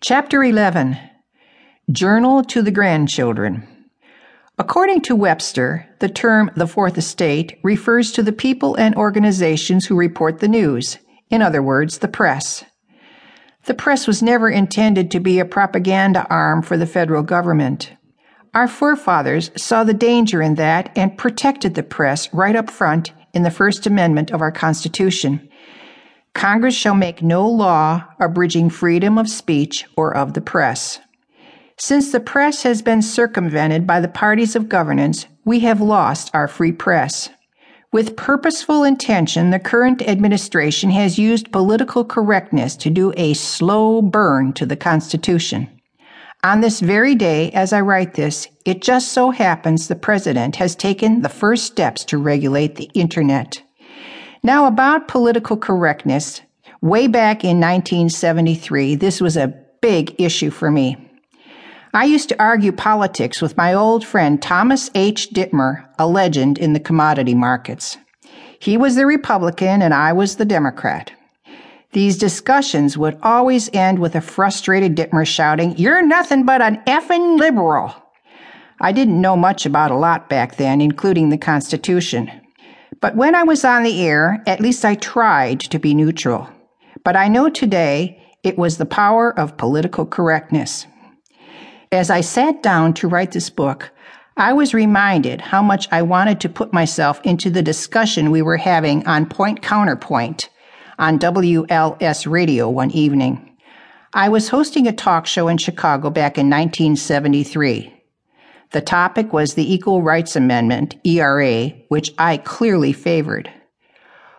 Chapter 11 Journal to the Grandchildren. According to Webster, the term the Fourth Estate refers to the people and organizations who report the news, in other words, the press. The press was never intended to be a propaganda arm for the federal government. Our forefathers saw the danger in that and protected the press right up front in the First Amendment of our Constitution. Congress shall make no law abridging freedom of speech or of the press. Since the press has been circumvented by the parties of governance, we have lost our free press. With purposeful intention, the current administration has used political correctness to do a slow burn to the Constitution. On this very day, as I write this, it just so happens the President has taken the first steps to regulate the Internet. Now, about political correctness, way back in 1973, this was a big issue for me. I used to argue politics with my old friend Thomas H. Dittmer, a legend in the commodity markets. He was the Republican and I was the Democrat. These discussions would always end with a frustrated Dittmer shouting, You're nothing but an effing liberal. I didn't know much about a lot back then, including the Constitution. But when I was on the air, at least I tried to be neutral. But I know today it was the power of political correctness. As I sat down to write this book, I was reminded how much I wanted to put myself into the discussion we were having on Point Counterpoint on WLS radio one evening. I was hosting a talk show in Chicago back in 1973. The topic was the Equal Rights Amendment, ERA, which I clearly favored.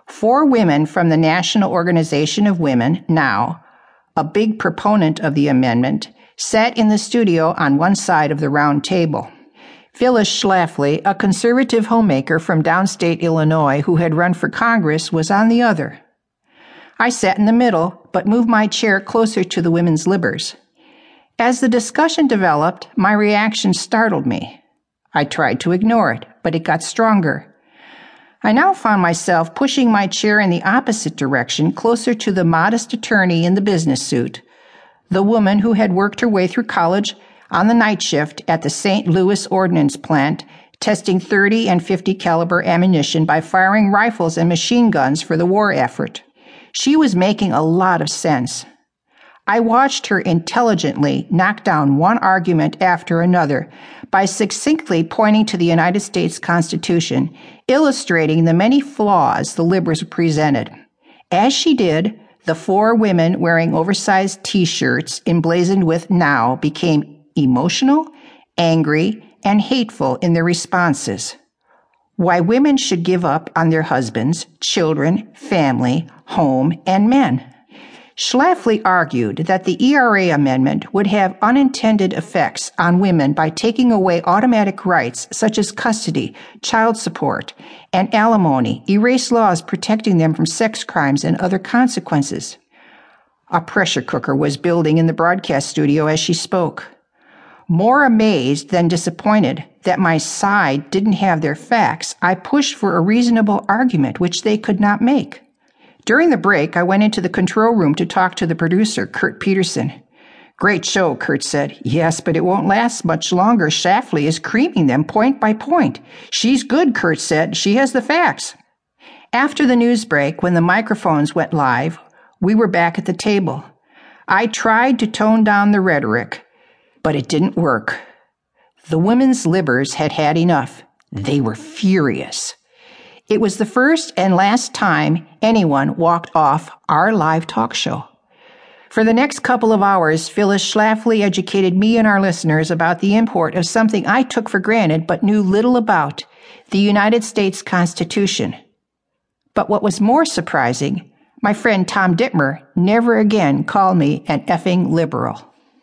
Four women from the National Organization of Women, NOW, a big proponent of the amendment, sat in the studio on one side of the round table. Phyllis Schlafly, a conservative homemaker from downstate Illinois who had run for Congress, was on the other. I sat in the middle, but moved my chair closer to the women's libbers. As the discussion developed, my reaction startled me. I tried to ignore it, but it got stronger. I now found myself pushing my chair in the opposite direction, closer to the modest attorney in the business suit, the woman who had worked her way through college on the night shift at the St. Louis Ordnance Plant, testing 30 and 50 caliber ammunition by firing rifles and machine guns for the war effort. She was making a lot of sense. I watched her intelligently knock down one argument after another by succinctly pointing to the United States Constitution, illustrating the many flaws the liberals presented. As she did, the four women wearing oversized t shirts emblazoned with now became emotional, angry, and hateful in their responses. Why women should give up on their husbands, children, family, home, and men. Schlafly argued that the ERA amendment would have unintended effects on women by taking away automatic rights such as custody, child support, and alimony, erase laws protecting them from sex crimes and other consequences. A pressure cooker was building in the broadcast studio as she spoke. More amazed than disappointed that my side didn't have their facts, I pushed for a reasonable argument which they could not make. During the break, I went into the control room to talk to the producer, Kurt Peterson. Great show, Kurt said. Yes, but it won't last much longer. Schlafly is creaming them point by point. She's good, Kurt said. She has the facts. After the news break, when the microphones went live, we were back at the table. I tried to tone down the rhetoric, but it didn't work. The women's libbers had had enough. They were furious. It was the first and last time anyone walked off our live talk show. For the next couple of hours, Phyllis Schlafly educated me and our listeners about the import of something I took for granted but knew little about the United States Constitution. But what was more surprising, my friend Tom Dittmer never again called me an effing liberal.